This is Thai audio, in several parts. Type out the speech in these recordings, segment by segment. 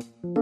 คุณ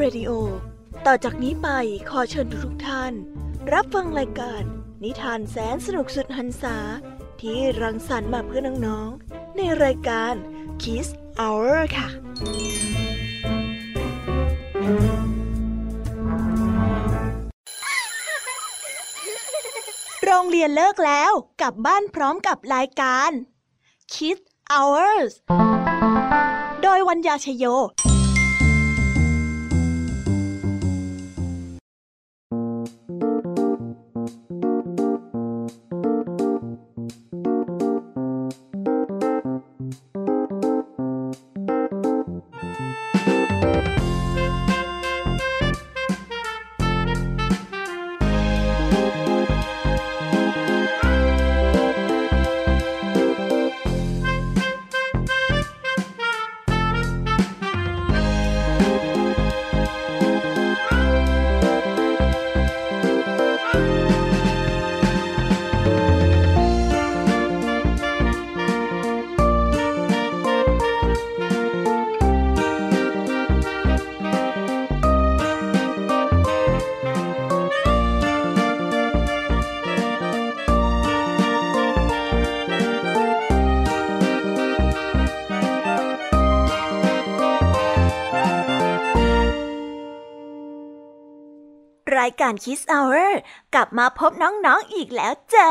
PBS Radio ต่อจากนี้ไปขอเชิญทุกท่าน รับฟังรายการ นิทานแสนสนุกสุดหันษาที่รังสรรค์มาเพื่อน้องๆ ในรายการ Kiss Hour ค่ะ โรงเรียนเลิกแล้วกลับบ้านพร้อมกับรายการ Kids Hours โดยวัญญาชยโย ายการคิสเอาเ r กลับมาพบน้องๆออีกแล้วจ้า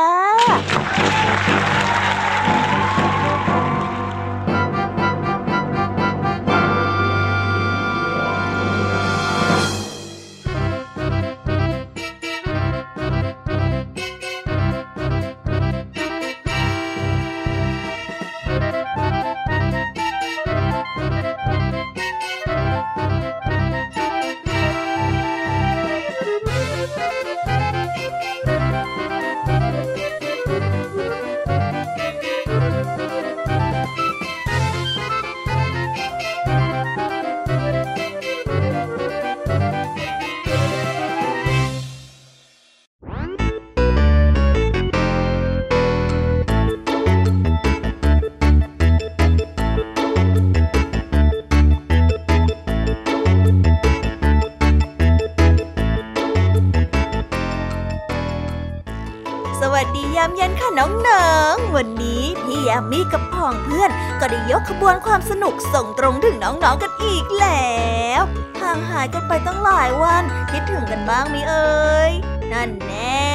วันนี้พี่แอมีกับพ่องเพื่อนก็ได้ยกขบวนความสนุกส่งตรงถึงน้องๆกันอีกแล้วห่างหายกันไปตั้งหลายวัน คิดถึงกันบ้างมิเอ่ยนั่นแน่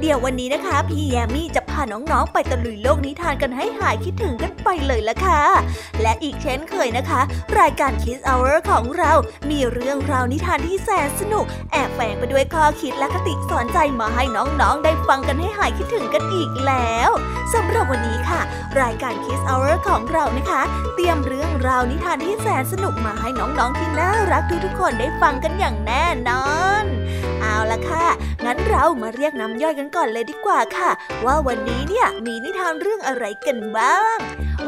เดี๋ยววันนี้นะคะ พี่แยมมี่จะาน้องๆไปตะลุยโลกนิทานกันให้หายคิดถึงกันไปเลยละค่ะ และอีกเช่นเคยนะคะ รายการ Kids Hour ของเรามีเรื่องราวนิทานที่แสนสนุก แอบแฝงไปด้วยข้อคิดและคติสอนใจมาให้น้องๆ ได้ฟังกันให้หายคิดถึงกันอีกแล้วสำหรับวันนี้ค่ะ รายการ Kids Hour ของเรานะคะ เตรียมเรื่องราวนิทานที่แสนสนุกมาให้น้องๆที่น่ารักทุกๆคนได้ฟังกันอย่างแน่นอน เอาละค่ะ งั้นเรามาเรียกน้ำย่อยกันก่อนเลยดีกว่าค่ะ ว่าวันนี้เนี่ยมีนิทานเรื่องอะไรกันบ้าง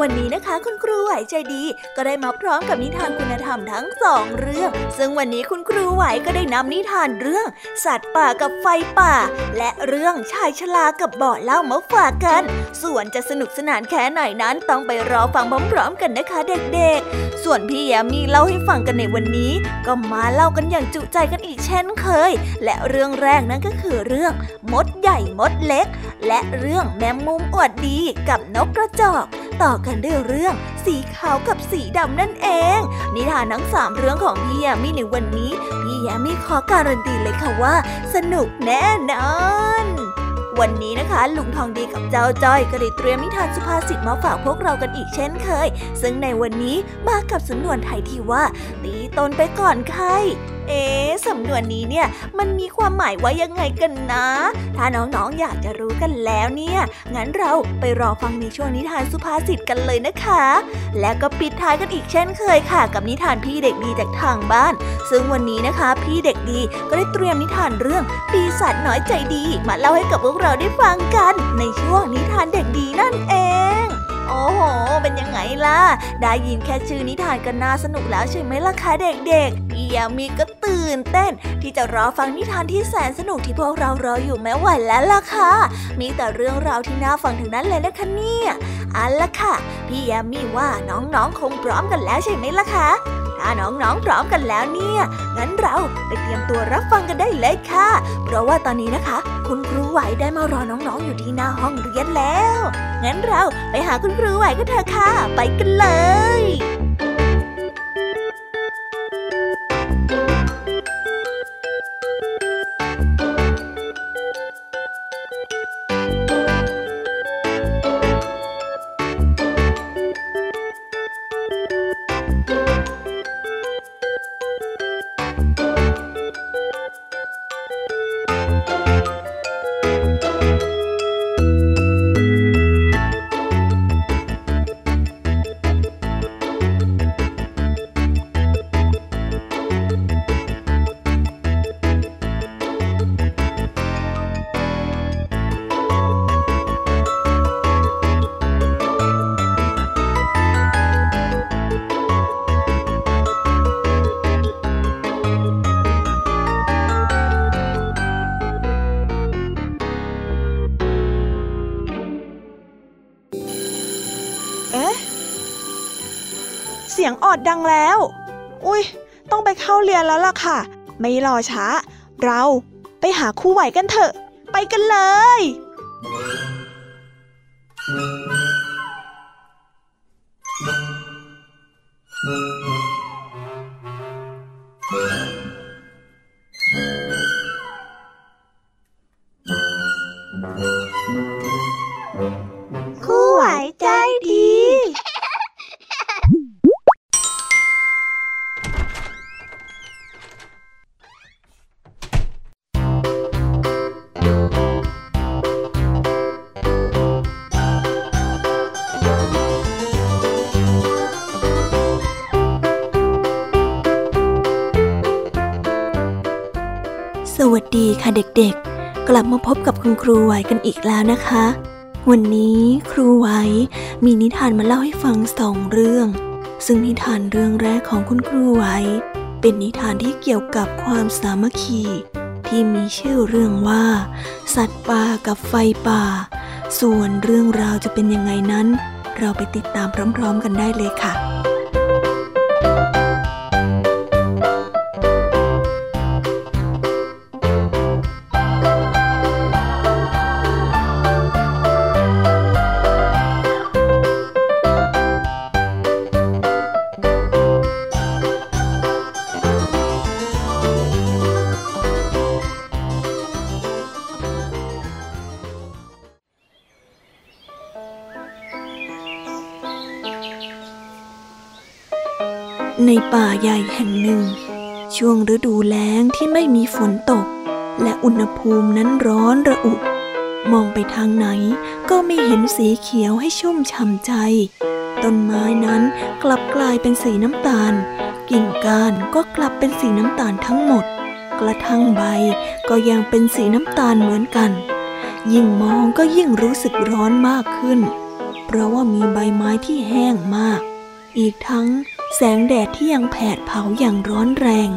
วันนี้นะคะคุณครูไหวใจดี ก็ได้มาพร้อมกับนิทานคุณธรรมทั้งสองเรื่อง ซึ่งวันนี้คุณครูไหวก็ได้นำนิทานเรื่อง สัตว์ป่ากับไฟป่า และเรื่องชายชรากับบาะเล่ามาฝากกัน ส่วนจะสนุกสนานแค่ไหนนั้นต้องไปรอฟังพร้อมๆกันนะคะเด็กๆ ส่วนพี่แยมมีเล่าให้ฟังกันในวันนี้ ก็มาเล่ากันอย่างจุใจกันอีกเช่นเคย และและเรื่องแรกนั่นก็คือเรื่อง มดใหญ่มดเล็ก และเรื่องแมมมุมอวดดีกับนกกระจอก ต่อกันด้วยเรื่องสีขาวกับสีดำนั่นเอง นิทานทั้งสามเรื่องของพี่ยามีในวันนี้ พี่ยามีขอการันตีเลยค่ะว่า สนุกแน่นอนวันนี้นะคะ ลุงทองดีกับเจ้าจ้อยก็ได้เตรียมนิทานสุภาษิตมาฝากพวกเรากันอีกเช่นเคย ซึ่งในวันนี้มากับสำนวนไทยที่ว่า ตีตนไปก่อนใคร เอ๊สำนวนนี้เนี่ยมันมีความหมายว่ายังไงกันนะ ถ้าน้องๆออยากจะรู้กันแล้วเนี่ย งั้นเราไปรอฟังในช่วงนิทานสุภาษิตกันเลยนะคะ และก็ปิดท้ายกันอีกเช่นเคยค่ะ กับนิทานพี่เด็กดีจากทางบ้าน ซึ่งวันนี้นะคะ พี่เด็กดีก็ได้เตรียมนิทานเรื่องปีศาจน้อยใจดี มาเล่าให้กับพวกเราได้ฟังกัน ในช่วงนิทานเด็กดีนั่นเอง โอ้โห เป็นยังไงล่ะ ได้ยินแค่ชื่อนิทานก็น่าสนุกแล้วใช่ไหมล่ะคะเด็กๆพี่ยามีก็ตื่นเต้น ที่จะรอฟังนิทานที่แสนสนุกที่พวกเรารออยู่แม้ไหวแล้วล่ะค่ะ มีแต่เรื่องราวที่น่าฟังถึงนั้นเลยนะคะเนี่ยอันละค่ะ พี่ยามีว่าน้องๆคงพร้อมกันแล้วใช่ไหมล่ะคะ ถ้าน้องๆพร้อมกันแล้วเนี่ย งั้นเราไปเตรียมตัวรับฟังกันได้เลยค่ะ เพราะว่าตอนนี้นะคะ คุณครูไหวได้มารอน้องๆอยู่ที่หน้าห้องเรียนแล้ว งั้นเราไปหาคุณครูไหวกันเถอะค่ะ ไปกันเลย แล้ว อุ้ยต้องไปเข้าเรียนแล้วล่ะค่ะ ไม่รอช้า เราไปหาคู่ไหวกันเถอะ ไปกันเลย เด็กๆ กลับมาพบกับคุณครูไหวกันอีกแล้วนะคะ วันนี้ครูไหวมีนิทานมาเล่าให้ฟังสองเรื่อง ซึ่งนิทานเรื่องแรกของคุณครูไหวเป็นนิทานที่เกี่ยวกับความสามัคคี ที่มีชื่อเรื่องว่า สัตว์ป่ากับไฟป่า ส่วนเรื่องราวจะเป็นยังไงนั้น เราไปติดตามพร้อมๆกันได้เลยค่ะ แห่งหนึ่ง ช่วงฤดูแล้งที่ไม่มีฝนตก และอุณหภูมินั้นร้อนระอุ มองไปทางไหนก็ไม่เห็นสีเขียวให้ชุ่มช่ำใจ ต้นไม้นั้นกลับกลายเป็นสีน้ำตาล กิ่งก้านก็กลับเป็นสีน้ำตาลทั้งหมด กระทั่งใบก็ยังเป็นสีน้ำตาลเหมือนกัน ยิ่งมองก็ยิ่งรู้สึกร้อนมากขึ้น เพราะว่ามีใบไม้ที่แห้งมาก อีกทั้ง แสงแดดที่ยังแผดเผาอย่างร้อนแรง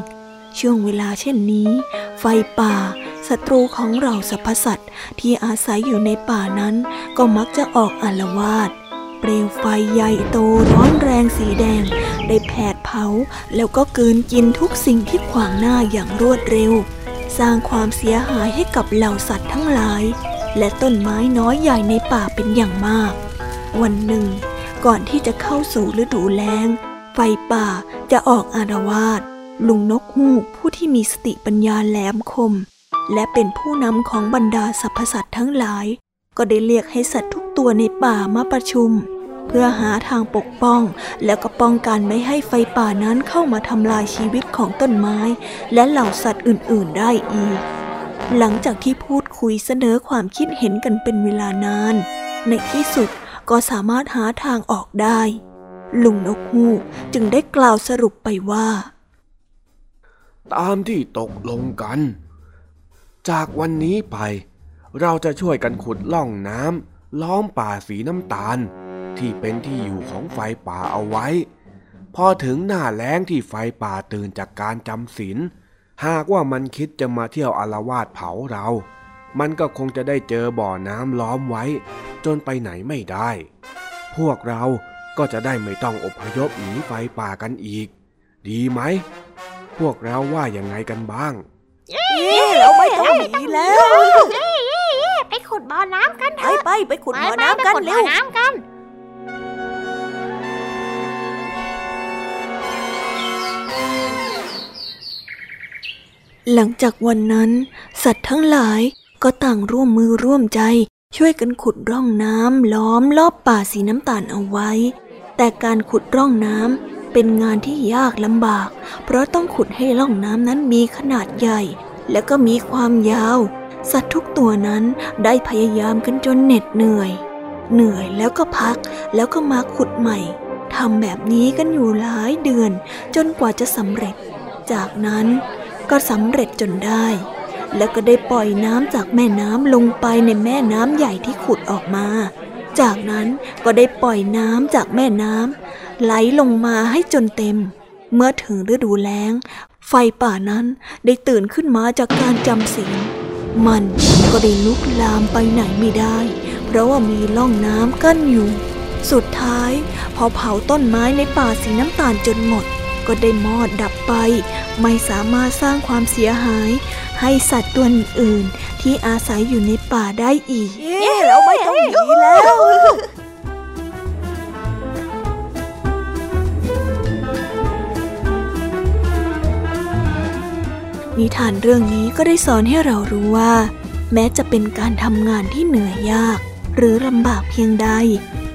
ช่วงเวลาเช่นนี้ ไฟป่าศัตรูของเราสรรพสัตว์ที่อาศัยอยู่ในป่านั้นก็มักจะออกอารวาสเปลวไฟใหญ่โตร้อนแรงสีแดง ได้แผดเผา แล้วก็เกินกินทุกสิ่งที่ขวางหน้าอย่างรวดเร็ว สร้างความเสียหายให้กับเหล่าสัตว์ทั้งหลาย และต้นไม้น้อยใหญ่ในป่าเป็นอย่างมาก วันหนึ่ง ก่อนที่จะเข้าสู่ฤดูแล้ง ไฟป่าจะออกอารวาสลุงนกฮูกผู้ที่มีสติปัญญาแหลมคม และเป็นผู้นำของบรรดาสรรพสัตว์ทั้งหลาย ก็ได้เรียกให้สัตว์ทุกตัวในป่ามาประชุม เพื่อหาทางปกป้อง แล้วก็ป้องกันไม่ให้ไฟป่านั้นเข้ามาทำลายชีวิตของต้นไม้ และเหล่าสัตว์อื่น ๆ ได้อีก หลังจากที่พูดคุยเสนอความคิดเห็นกันเป็นเวลานาน ในที่สุดก็สามารถหาทางออกได้ ลุงนกฮูกจึงได้กล่าวสรุปไปว่า ตามที่ตกลงกัน จากวันนี้ไป เราจะช่วยกันขุดล่องน้ำล้อมป่าสีน้ำตาล ที่เป็นที่อยู่ของไฟป่าเอาไว้ พอถึงหน้าแล้งที่ไฟป่าตื่นจากการจำศีลหากว่ามันคิดจะมาเที่ยวอารวาสเผาเรา มันก็คงจะได้เจอบ่อน้ำล้อมไว้ จนไปไหนไม่ได้ พวกเรา ก็จะได้ไม่ต้องอพยพหนีไฟป่ากันอีก ดีไหม พวกเราว่ายังไงกันบ้างเย้เราไม่ต้องหนีแล้วไปขุดบ่อน้ำกันเถไปอะไปไปขุดบ่อน้ำกันไปขุดเร็บ่อวน้ำกันหลังจากวันนั้น สัตว์ทั้งหลายก็ต่างร่วมมือร่วมใจ ช่วยกันขุดร่องน้ำล้อมรอบป่าสีน้ำตาลเอาไว้ แต่การขุดร่องน้ำเป็นงานที่ยากลำบาก เพราะต้องขุดให้ร่องน้ำนั้นมีขนาดใหญ่ และก็มีความยาว สัตว์ทุกตัวนั้นได้พยายามกันจนเหน็ดเหนื่อย เหนื่อยแล้วก็พักแล้วก็มาขุดใหม่ทำแบบนี้กันอยู่หลายเดือน จนกว่าจะสำเร็จ จากนั้นก็สำเร็จจนได้ แล้วก็ได้ปล่อยน้ำจากแม่น้ำลงไปในแม่น้ำใหญ่ที่ขุดออกมา จากนั้นก็ได้ปล่อยน้ำจากแม่น้ำไหลลงมาให้จนเต็ม เมื่อถึงฤดูแล้ง ไฟป่านั้นได้ตื่นขึ้นมาจากการจำศีลมันก็ได้ลุกลามไปไหนไม่ได้ เพราะว่ามีร่องน้ำกั้นอยู่ สุดท้ายพอเผาต้นไม้ในป่าสีน้ำตาลจนหมด ก็ได้มอดดับไป ไม่สามารถสร้างความเสียหาย ให้สัตว์ตัวอื่นๆที่อาศัยอยู่ในป่าได้อีกเย้เราไม่ต้องหนีแล้วนิทานเรื่องนี้ก็ได้สอนให้เรารู้ว่า แม้จะเป็นการทำงานที่เหนื่อยยาก หรือลำบากเพียงใด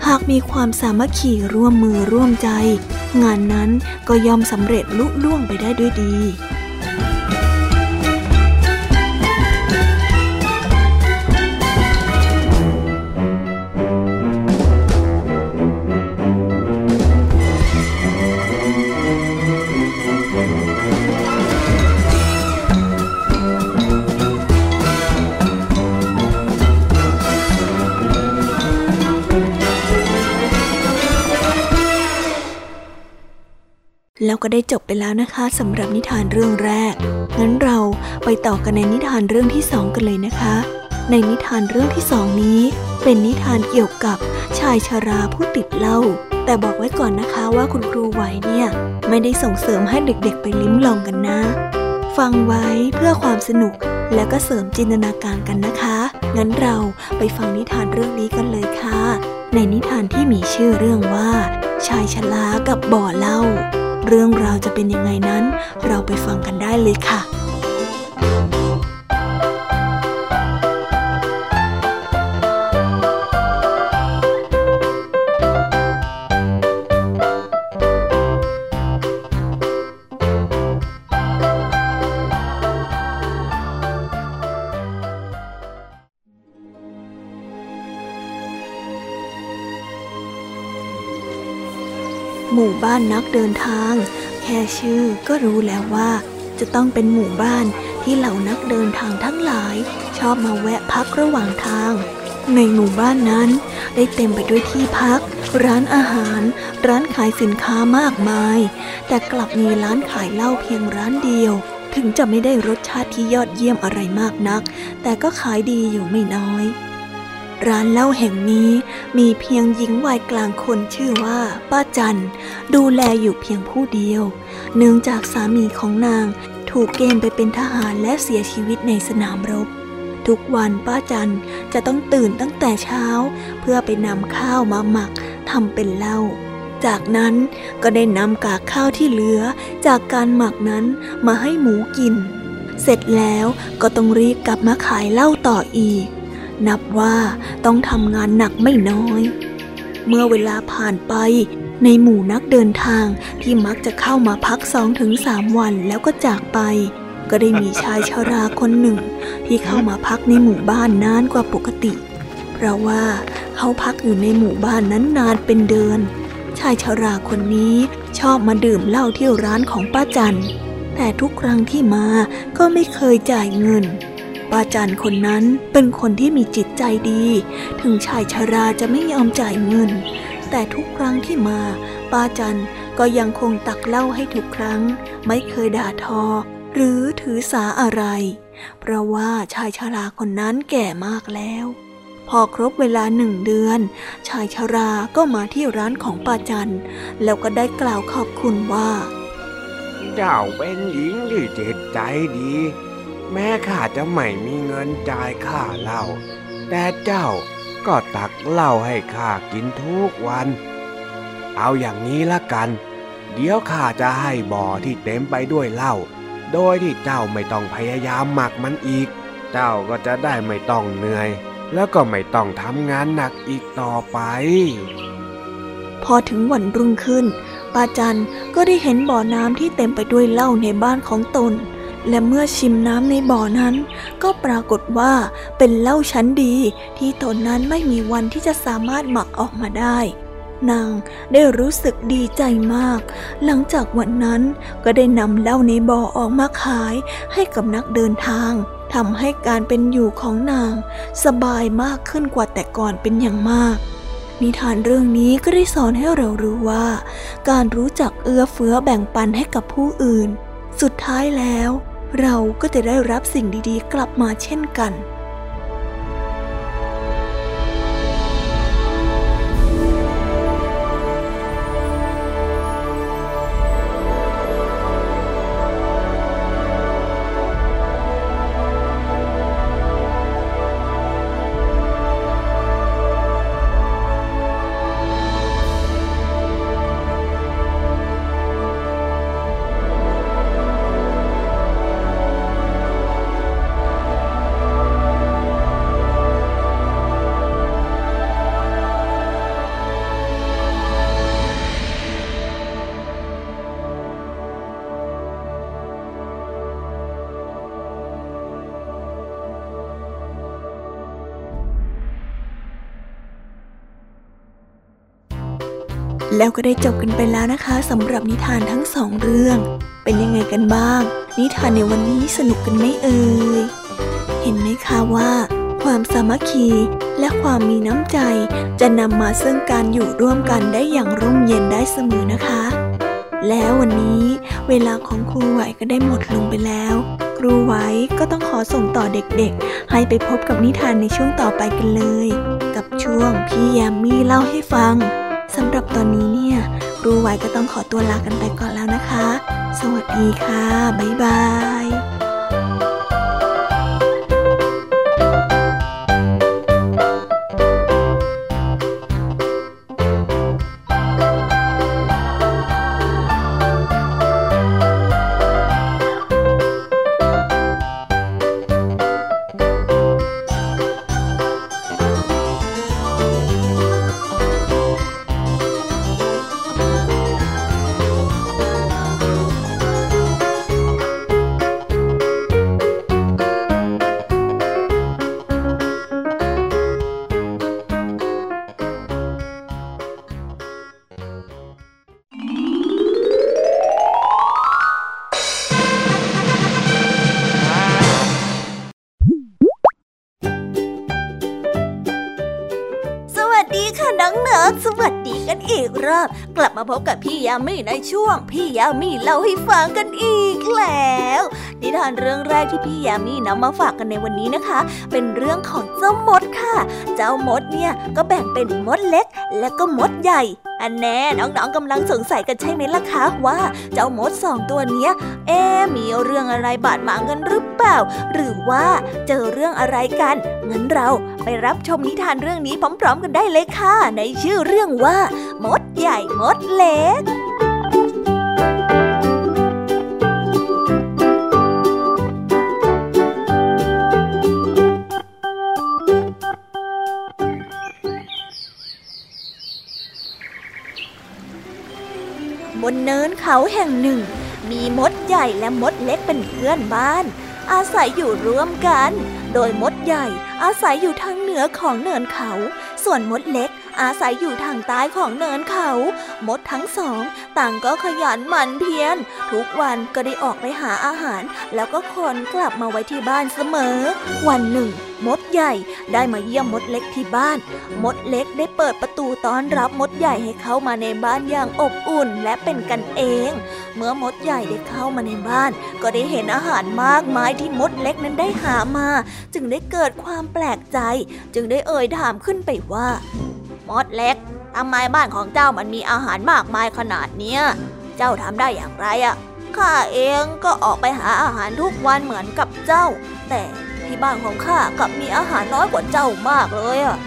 หากมีความสามัคคีร่วมมือร่วมใจ งานนั้นก็ยอมสำเร็จลุล่วงไปได้ด้วยดี แล้วก็ได้จบไปแล้วนะคะสำหรับนิทานเรื่องแรก งั้นเราไปต่อกันในนิทานเรื่องที่สองกันเลยนะคะ ในนิทานเรื่องที่สองนี้ เป็นนิทานเกี่ยวกับชายชราผู้ติดเหล้าแต่บอกไว้ก่อนนะคะว่าคุณครูไหวเนี่ย ไม่ได้ส่งเสริมให้เด็กๆ ไปลิ้มลองกันนะ ฟังไว้เพื่อความสนุกแล้วก็เสริมจินตนาการกันนะคะ งั้นเราไปฟังนิทานเรื่องนี้กันเลยค่ะ ในนิทานที่มีชื่อเรื่องว่า ชายชรากับบ่อเหล้า เรื่องราวจะเป็นยังไงนั้น เราไปฟังกันได้เลยค่ะ เดินทาง แค่ชื่อก็รู้แล้วว่า จะต้องเป็นหมู่บ้านที่เหล่านักเดินทางทั้งหลาย ชอบมาแวะพักระหว่างทาง ในหมู่บ้านนั้น ได้เต็มไปด้วยที่พัก ร้านอาหาร ร้านขายสินค้ามากมาย แต่กลับมีร้านขายเหล้าเพียงร้านเดียว ถึงจะไม่ได้รสชาติที่ยอดเยี่ยมอะไรมากนัก แต่ก็ขายดีอยู่ไม่น้อย ร้านเหล้าแห่งนี้มีเพียงหญิงวัยกลางคนชื่อว่าป้าจันดูแลอยู่เพียงผู้เดียว เนื่องจากสามีของนางถูกเกณฑ์ไปเป็นทหารและเสียชีวิตในสนามรบ ทุกวันป้าจันจะต้องตื่นตั้งแต่เช้า เพื่อไปนำข้าวมาหมักทำเป็นเหล้าจากนั้นก็ได้นำกากข้าวที่เหลือจากการหมักนั้นมาให้หมูกิน เสร็จแล้วก็ต้องรีบกลับมาขายเหล้าต่ออีก นับว่าต้องทำงานหนักไม่น้อย เมื่อเวลาผ่านไป ในหมู่นักเดินทางที่มักจะเข้ามาพักสองถึงสามวันแล้วก็จากไป ก็ได้มีชายชาราคนหนึ่ง ที่เข้ามาพักในหมู่บ้านนานกว่าปกติ เพราะว่าเขาพักอยู่ในหมู่บ้านนั้นนานเป็นเดือน ชายชาราคนนี้ชอบมาดื่มเหล้าที่ร้านของป้าจันแต่ทุกครั้งที่มาก็ไม่เคยจ่ายเงินาจันคนนั้นเป็นคนที่มีจิตใจดี ถึงชายชราจะไม่ยอมจ่ายเงิน แต่ทุกครั้งที่มาป้าจันก็ยังคงตักเล้าให้ทุกครั้ง ไม่เคยด่าทอ หรือถือสาอะไร เพราะว่าชายชราคนนั้นแก่มากแล้ว พอครบเวลาหนึ่งเดือน ชายชราก็มาที่ร้านของป้าจันแล้วก็ได้กล่าวขอบคุณว่า เจ้าเป็นหญิงที่จิตใจดี แม้ข้าจะไม่มีเงินจ่ายค่าเหล้าแต่เจ้าก็ตักเหล้าให้ข้ากินทุกวัน เอาอย่างนี้ละกัน เดี๋ยวข้าจะให้บ่อที่เต็มไปด้วยเหล้าโดยที่เจ้าไม่ต้องพยายามหมักมันอีก เจ้าก็จะได้ไม่ต้องเหนื่อย แล้วก็ไม่ต้องทำงานหนักอีกต่อไป พอถึงวันรุ่งขึ้นป้าจันก็ได้เห็นบ่อน้ำที่เต็มไปด้วยเหล้าในบ้านของตน และเมื่อชิมน้ำในบ่อนั้น ก็ปรากฏว่าเป็นเหล้าชั้นดีที่ตนนั้นไม่มีวันที่จะสามารถหมักออกมาได้ นางได้รู้สึกดีใจมาก หลังจากวันนั้นก็ได้นำเหล้าในบ่อออกมาขายให้กับนักเดินทางทำให้การเป็นอยู่ของนาง สบายมากขึ้นกว่าแต่ก่อนเป็นอย่างมากนิทานเรื่องนี้ก็ได้สอนให้เรารู้ว่า การรู้จักเอื้อเฟื้อแบ่งปันให้กับผู้อื่น สุดท้ายแล้ว เราก็จะได้รับสิ่งดีๆ กลับมาเช่นกัน แล้วก็ได้จบกันไปแล้วนะคะสำหรับนิทานทั้งสองเรื่อง เป็นยังไงกันบ้าง นิทานในวันนี้สนุกกันไหมเอ่ยเห็นไหมคะว่า ความสามัคคีและความมีน้ำใจ จะนำมาซึ่งการอยู่ร่วมกันได้อย่างร่มเย็นได้เสมอนะคะ แล้ววันนี้เวลาของครูไหวก็ได้หมดลงไปแล้ว ครูไหวก็ต้องขอส่งต่อเด็กๆ ให้ไปพบกับนิทานในช่วงต่อไปกันเลย กับช่วงพี่ยามีเล่าให้ฟัง สำหรับตอนนี้เนี่ย รูไว้ก็ต้องขอตัวลากันไปก่อนแล้วนะคะ สวัสดีค่ะ บ๊ายบาย พบกับพี่ยามีในช่วง พี่ยามีเล่าให้ฟังกันอีกแล้ว นิทานเรื่องแรกที่พี่ยามีนำมาฝากกันในวันนี้นะคะ เป็นเรื่องของเจ้ามดค่ะ เจ้ามดเนี่ยก็แบ่งเป็นมดเล็ก และก็มดใหญ่ อันแน่น้องๆกำลังสงสัยกันใช่ไหมล่ะคะว่าเจ้ามดสองตัวเนี้ย เอ๊มีเรื่องอะไรบาดหมางกันหรือเปล่า หรือว่าเจอเรื่องอะไรกันงั้นเราไปรับชมนิทานเรื่องนี้พร้อม ๆ กันได้เลยค่ะ ในชื่อเรื่องว่ามดใหญ่มดเล็ก เขาแห่งหนึ่ง มีมดใหญ่และมดเล็กเป็นเพื่อนบ้าน อาศัยอยู่ร่วมกัน โดยมดใหญ่อาศัยอยู่ทางเหนือของเนินเขา ส่วนมดเล็ก อาศัยอยู่ทางใต้ของเนินเขา มดทั้งสอง ต่างก็ขยันหมั่นเพียรทุกวันก็ได้ออกไปหาอาหาร แล้วก็คนกลับมาไว้ที่บ้านเสมอ วันหนึ่ง มดใหญ่ได้มาเยี่ยมมดเล็กที่บ้าน มดเล็กได้เปิดประตูต้อนรับมดใหญ่ให้เข้ามาในบ้านอย่างอบอุ่นและเป็นกันเอง เมื่อมดใหญ่ได้เข้ามาในบ้าน ก็ได้เห็นอาหารมากมายที่มดเล็กนั้นได้หามา จึงได้เกิดความแปลกใจ จึงได้เอ่ยถามขึ้นไปว่า มดเล็กทำไมบ้านของเจ้ามันมีอาหารมากมายขนาดเนี้ย เจ้าทำได้อย่างไรอะข้าเองก็ออกไปหาอาหารทุกวันเหมือนกับเจ้า แต่ที่บ้านของข้ากลับมีอาหารน้อยกว่าเจ้ามากเลยอะ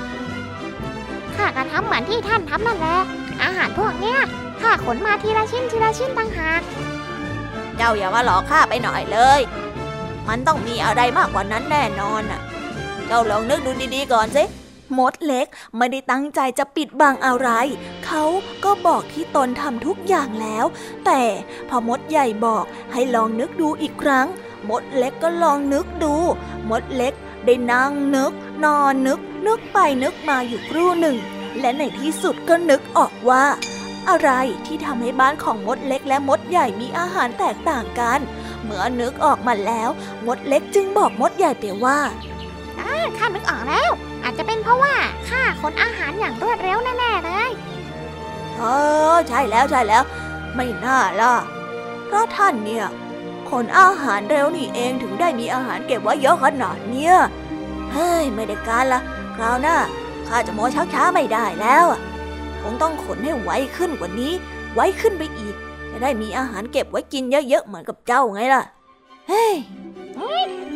ข้าก็ทำเหมือนที่ท่านทำนั่นแหละ อาหารพวกเนี้ยข้าขนมาทีละชิ้นทีละชิ้นต่างหาก เจ้าอย่ามาหลอกข้าไปหน่อยเลย มันต้องมีอะไรมากกว่านั้นแน่นอนน่ะ เจ้าลองนึกดูดีๆก่อนสิ มดเล็กไม่ได้ตั้งใจจะปิดบังอะไร เขาก็บอกที่ตนทำทุกอย่างแล้ว แต่พอมดใหญ่บอกให้ลองนึกดูอีกครั้ง มดเล็กก็ลองนึกดู มดเล็กได้นั่งนึก นอนนึก นึกไปนึกมาอยู่ครู่หนึ่ง และในที่สุดก็นึกออกว่า อะไรที่ทำให้บ้านของมดเล็กและมดใหญ่มีอาหารแตกต่างกัน เมื่อนึกออกมาแล้ว มดเล็กจึงบอกมดใหญ่ไปว่า ข้านึกออกแล้ว อาจจะเป็นเพราะว่าข้าขนอาหารอย่างรวดเร็วแน่ๆเลยเออใช่แล้วใช่แล้ว ไม่น่าล่ะ เพราะท่านเนี่ยขนอาหารเร็วนี่เองถึงได้มีอาหารเก็บไว้เยอะขนาดเนี้ยเฮ้ยไม่ได้การละคราวหน้าข้าจะโมชักช้าไม่ได้แล้วอะคงต้องขนให้ไวขึ้นกว่านี้ ไวขึ้นไปอีก จะได้มีอาหารเก็บไว้กินเยอะๆเหมือนกับเจ้าไงล่ะ เฮ้ย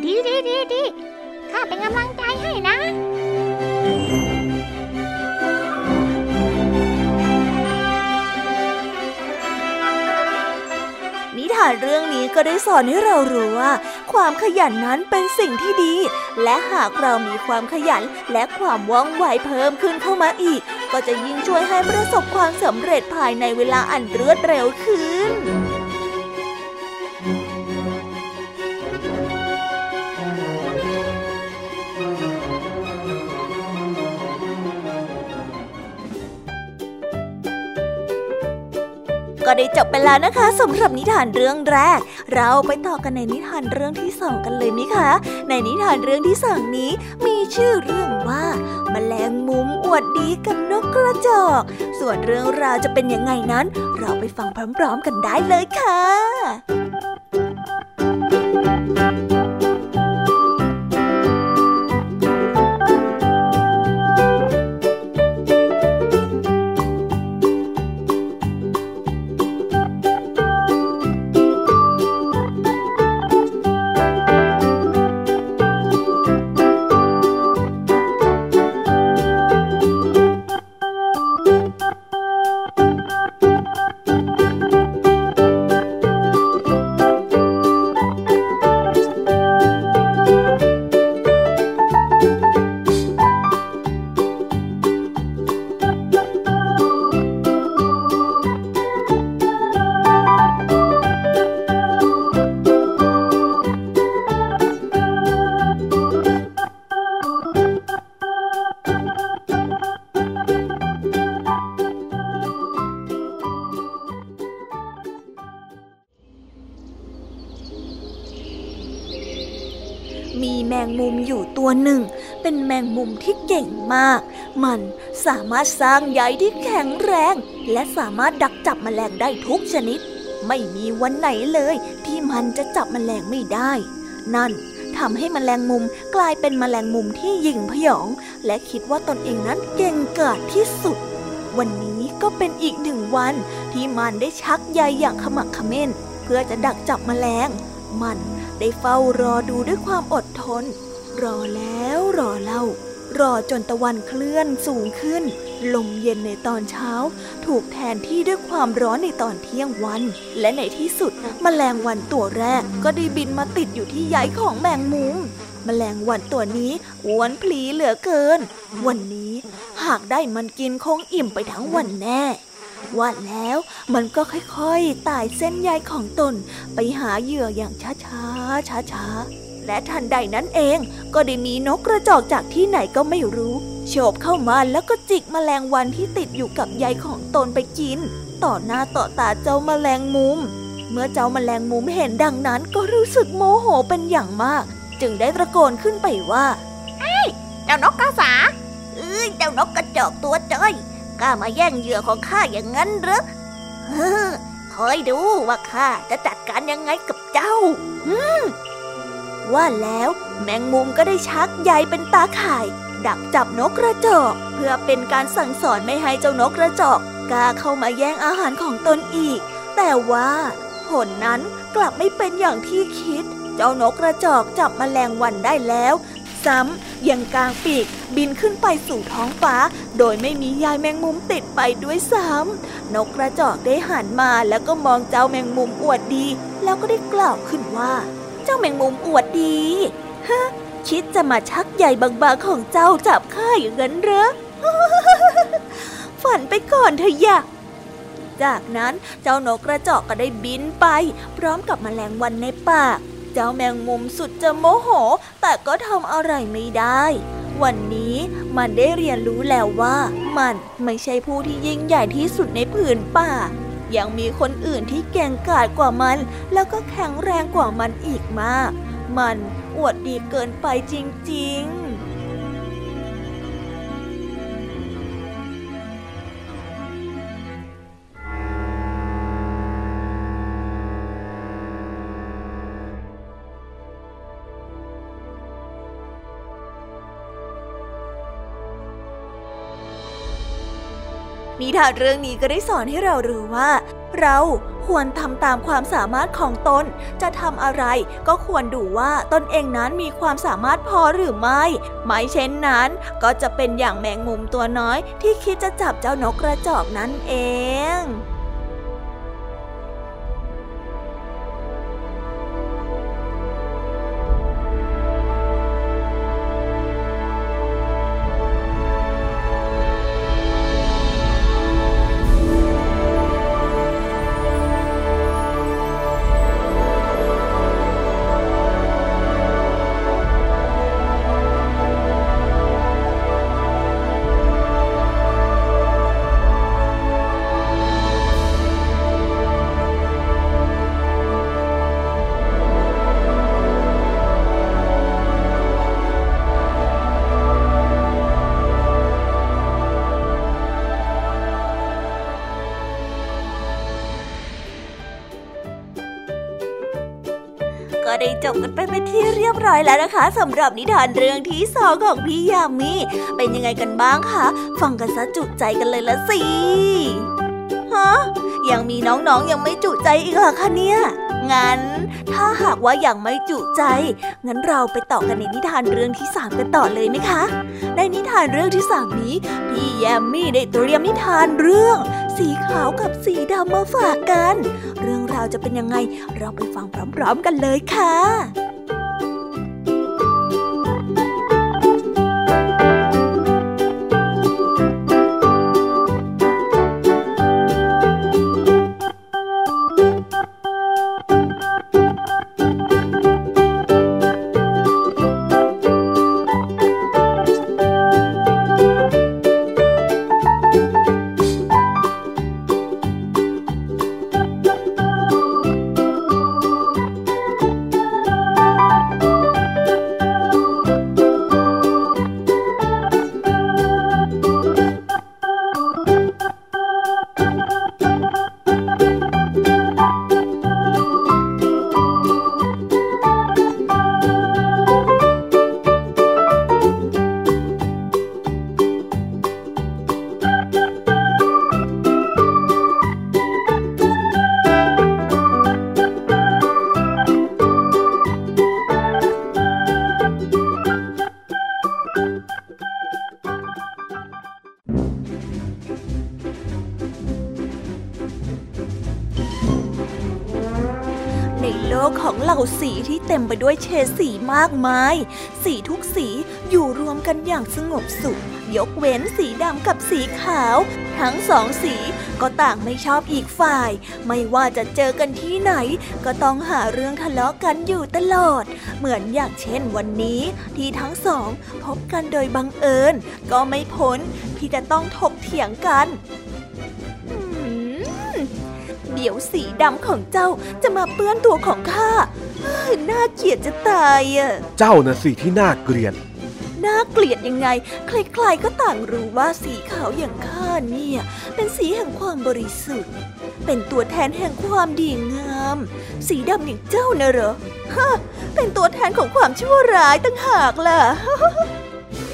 ดีดีดีดี ข้าเป็นกำลังใจให้นะนิทานเรื่องนี้ก็ได้สอนให้เรารู้ว่า ความขยันนั้นเป็นสิ่งที่ดี และหากเรามีความขยันและความว่องไวเพิ่มขึ้นเข้ามาอีก ก็จะยิ่งช่วยให้ประสบความสำเร็จภายในเวลาอันรวดเร็วขึ้น ก็ได้จบไปแล้วนะคะสำหรับนิทานเรื่องแรก เราไปต่อกันในนิทานเรื่องที่สองกันเลยไหมคะ ในนิทานเรื่องที่สองนี้ มีชื่อเรื่องว่าแมลงมุมอวดดีกับนกกระจอก ส่วนเรื่องราวจะเป็นยังไงนั้น เราไปฟังพร้อมๆกันได้เลยค่ะ งมุมที่เก่งมาก มันสามารถสร้างใยที่แข็งแรง และสามารถดักจับแมลงได้ทุกชนิด ไม่มีวันไหนเลย ที่มันจะจับแมลงไม่ได้ นั่นทำให้มแมลงมุมกลายเป็นมแมลงมุมที่ยิ่งพยอง และคิดว่าตนเองนั้นเก่งกาจที่สุด วันนี้ก็เป็นอีกหนึ่งวันที่มันได้ชักใยอย่างขมักขม้น เพื่อจะดักจับมแมลง มันได้เฝ้ารอดูด้วยความอดทน รอแล้วรอเล่ารอจนตะวันเคลื่อนสูงขึ้น ลมเย็นในตอนเช้า ถูกแทนที่ด้วยความร้อนในตอนเที่ยงวัน และในที่สุดมแมลงวันตัวแรกก็ได้บินมาติดอยู่ที่ใยของแมงมุมมแมลงวันตัวนี้อ้วนพลีเหลือเกิน วันนี้หากได้มันกินคงอิ่มไปทั้งวันแน่ว่าแล้วมันก็ค่อยๆไต่เส้นใยของตน ไปหาเหยื่ออย่างช้าๆช้าๆ และทันใดนั้นเอง ก็ได้มีนกกระจอกจากที่ไหนก็ไม่รู้ โฉบเข้ามาแล้วก็จิกมแมลงวันที่ติดอยู่กับใยของตนไปกิน ต่อหน้าต่อตาเจ้าแมลงมุม เมื่อเจ้าแมลงมุมเห็นดังนั้นก็รู้สึกโมโหเป็นอย่างมาก จึงได้ตะโกนขึ้นไปว่าไอ้เจ้านกกระสาเอ้ยเจ้านกกระจอกตัวจ้อยกล้ามาแย่งเหยื่อของข้าอย่างนั้นหรือคอยดูว่าข้าจะจัดการยังไงกับเจ้า อืม ว่าแล้วแมงมุมก็ได้ชักใยเป็นตาข่าย ดักจับนกกระจอก เพื่อเป็นการสั่งสอนไม่ให้เจ้านกกระจอกกล้าเข้ามาแย่งอาหารของตนอีก แต่ว่าผลนั้นกลับไม่เป็นอย่างที่คิด เจ้านกกระจอกจับมแมลงวันได้แล้ว ซ้ำยังกลางปีกบินขึ้นไปสู่ท้องฟ้า โดยไม่มียายแมงมุมติดไปด้วยซ้ำนกกระจอกได้หันมาแล้วก็มองเจ้าแมงมุมอวดดี แล้วก็ได้กล่าวขึ้นว่า เจ้าแมงมุมอวดดี ฮะ คิดจะมาชักใหญ่บางๆของเจ้าจับข้าอย่างนั้นเหรอ ฝันไปก่อนเถอะยะจากนั้นเจ้านกกระจอกก็ได้บินไป พร้อมกับมแมลงวันในปาก เจ้าแมงมุมสุดจะโมโห แต่ก็ทำอะไรไม่ได้ วันนี้มันได้เรียนรู้แล้วว่า มันไม่ใช่ผู้ที่ยิ่งใหญ่ที่สุดในผืนป่า ยังมีคนอื่นที่เก่งกาจกว่ามัน แล้วก็แข็งแรงกว่ามันอีกมาก มันอวดดีเกินไปจริงๆ นิทานเรื่องนี้ก็ได้สอนให้เรารู้ว่า เราควรทำตามความสามารถของตน จะทำอะไรก็ควรดูว่าตนเองนั้นมีความสามารถพอหรือไม่ ไม่เช่นนั้นก็จะเป็นอย่างแมงมุมตัวน้อยที่คิดจะจับเจ้านกกระจอกนั่นเอง จบกันไปเป็นที่เรียบร้อยแล้วนะคะสำหรับนิทานเรื่องที่สองของพี่ยามีเป็นยังไงกันบ้างคะฟังกันซะจุใจกันเลยละสิฮะยังมีน้องๆยังไม่จุใจอีกเหรอคะเนี่ยงั้น ถ้าหากว่ายังไม่จุใจ งั้นเราไปต่อกันในนิทานเรื่องที่สามกันต่อเลยไหมคะ ในนิทานเรื่องที่สามนี้ พี่แยมมี่ได้เตรียมนิทานเรื่อง สีขาวกับสีดำมาฝากกัน จะเป็นยังไง เราไปฟังพร้อมๆกันเลยค่ะ ด้วยเฉดสีมากมาย สีทุกสีอยู่รวมกันอย่างสงบสุข ยกเว้นสีดำกับสีขาว ทั้งสองสีก็ต่างไม่ชอบอีกฝ่าย ไม่ว่าจะเจอกันที่ไหน ก็ต้องหาเรื่องทะเลาะกันอยู่ตลอด เหมือนอย่างเช่นวันนี้ ที่ทั้งสองพบกันโดยบังเอิญ ก็ไม่พ้นที่จะต้องถกเถียงกันเดี๋ยวสีดำของเจ้าจะมาเปื้อนตัวของข้า น่าเกลียดจะตายอะ เจ้าน่ะสิที่น่าเกลียด น่าเกลียดยังไง ใครๆก็ต่างรู้ว่าสีขาวอย่างข้าเนี่ย เป็นสีแห่งความบริสุทธิ์ เป็นตัวแทนแห่งความดีงาม สีดำอย่างเจ้านะเหรอ ฮะ เป็นตัวแทนของความชั่วร้ายตั้งหากล่ะ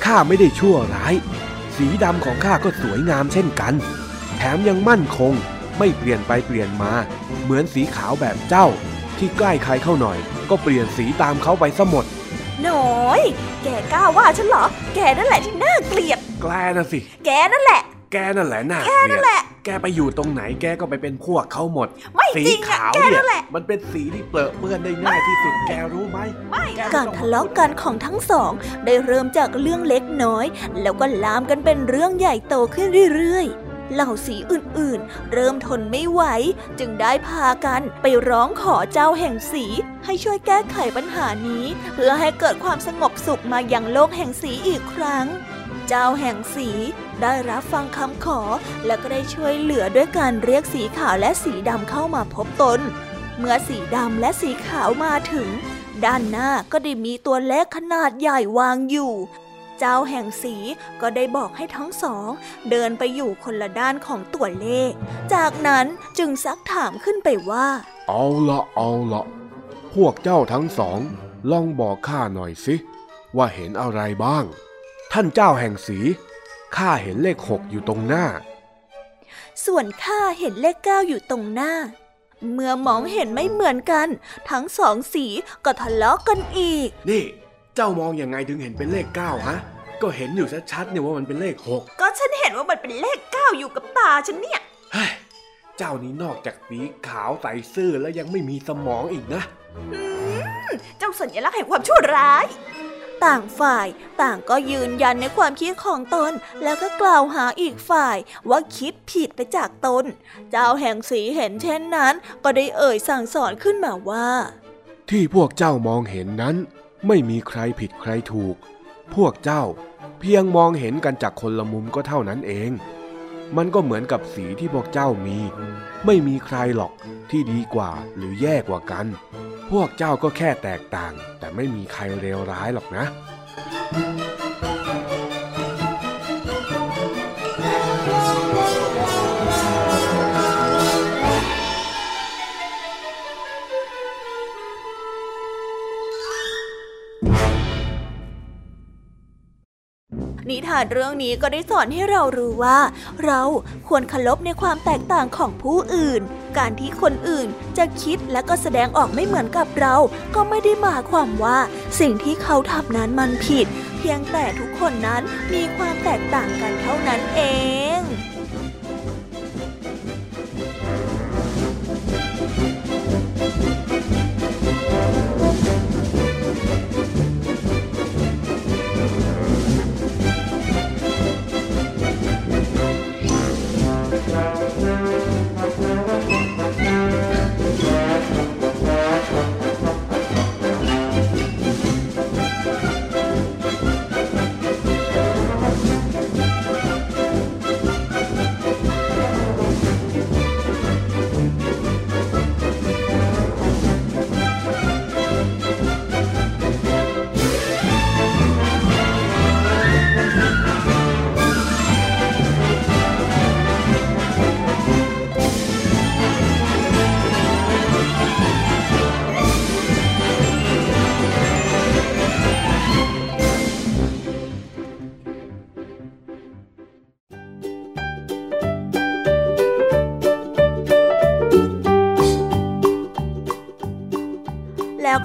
ข้าไม่ได้ชั่วร้าย สีดำของข้าก็สวยงามเช่นกัน แถมยังมั่นคง ไม่เปลี่ยนไปเปลี่ยนมา เหมือนสีขาวแบบเจ้าที่ใกล้ใครเข้าหน่อย ก็เปลี่ยนสีตามเขาไปซะหมดน้อย แกกล้าว่าฉันเหรอ แกนั่นแหละที่น่าเกลียด แกลน่ะสิ แกนั่นแหละ แกนั่นแหละน่าแกเกลีนั่ยดนแหละ แกไปอยู่ตรงไหนแกก็ไปเป็นพวกเขาหมดไม่สีจริงอะขาวแกเนี่นั่นแหละยมันเป็นสีที่เปรอะเปื้อนได้ง่ายที่สุดแกรู้ไหมการทะเลาะกันของทั้งสอง ได้เริ่มจากเรื่องเล็กน้อย แล้วก็ลามกันเป็นเรื่องใหญ่โตขึ้นเรื่อยๆ เหล่าสีอื่นๆ เริ่มทนไม่ไหว จึงได้พากันไปร้องขอเจ้าแห่งสี ให้ช่วยแก้ไขปัญหานี้ เพื่อให้เกิดความสงบสุขมาอยังโลกแห่งสีอีกครั้ง เจ้าแห่งสีได้รับฟังคำขอและก็ได้ช่วยเหลือด้วยการเรียกสีขาวและสีดำเข้ามาพบตน เมื่อสีดำและสีขาวมาถึง ด้านหน้าก็ได้มีตัวเล็กขนาดใหญ่วางอยู่ เจ้าแห่งสีก็ได้บอกให้ทั้งสอง เดินไปอยู่คนละด้านของตัวเลข จากนั้นจึงซักถามขึ้นไปว่า เอาละเอาละพวกเจ้าทั้งสองลองบอกข้าหน่อยสิ ว่าเห็นอะไรบ้าง ท่านเจ้าแห่งสีข้าเห็นเลขหกอยู่ตรงหน้า ส่วนข้าเห็นเลขเก้าอยู่ตรงหน้า เมื่อมองเห็นไม่เหมือนกัน ทั้งสองสีก็ทะเลาะกันอีก นี่ เจ้ามองยังไงถึงเห็นเป็นเลขเก้าฮะ ก็เห็นอยู่ชัดๆเนี่ยว่ามันเป็นเลขหกก็ฉันเห็นว่ามันเป็นเลขเก้าอยู่กับตาฉันเนี่ยเฮ้ยเจ้านี้นอกจากสีขาวใสซื่อแล้วยังไม่มีสมองอีกนะเจ้าสัญลักษณ์แห่งความชั่วร้าย ต่างฝ่ายต่างก็ยืนยันในความคิดของตน แล้วก็กล่าวหาอีกฝ่ายว่าคิดผิดไปจากตน เจ้าแห่งสีเห็นเช่นนั้น ก็ได้เอ่ยสั่งสอนขึ้นมาว่า ที่พวกเจ้ามองเห็นนั้น ไม่มีใครผิดใครถูก พวกเจ้า เพียงมองเห็นกันจากคนละมุมก็เท่านั้นเอง มันก็เหมือนกับสีที่พวกเจ้ามี ไม่มีใครหรอกที่ดีกว่าหรือแย่กว่ากัน พวกเจ้าก็แค่แตกต่าง แต่ไม่มีใครเลวร้ายหรอกนะ นิทานเรื่องนี้ก็ได้สอนให้เรารู้ว่า เราควรเคารพในความแตกต่างของผู้อื่น การที่คนอื่นจะคิดและก็แสดงออกไม่เหมือนกับเรา ก็ไม่ได้หมายความว่า สิ่งที่เขาทำนั้นมันผิด เพียงแต่ทุกคนนั้นมีความแตกต่างกันเท่านั้นเอง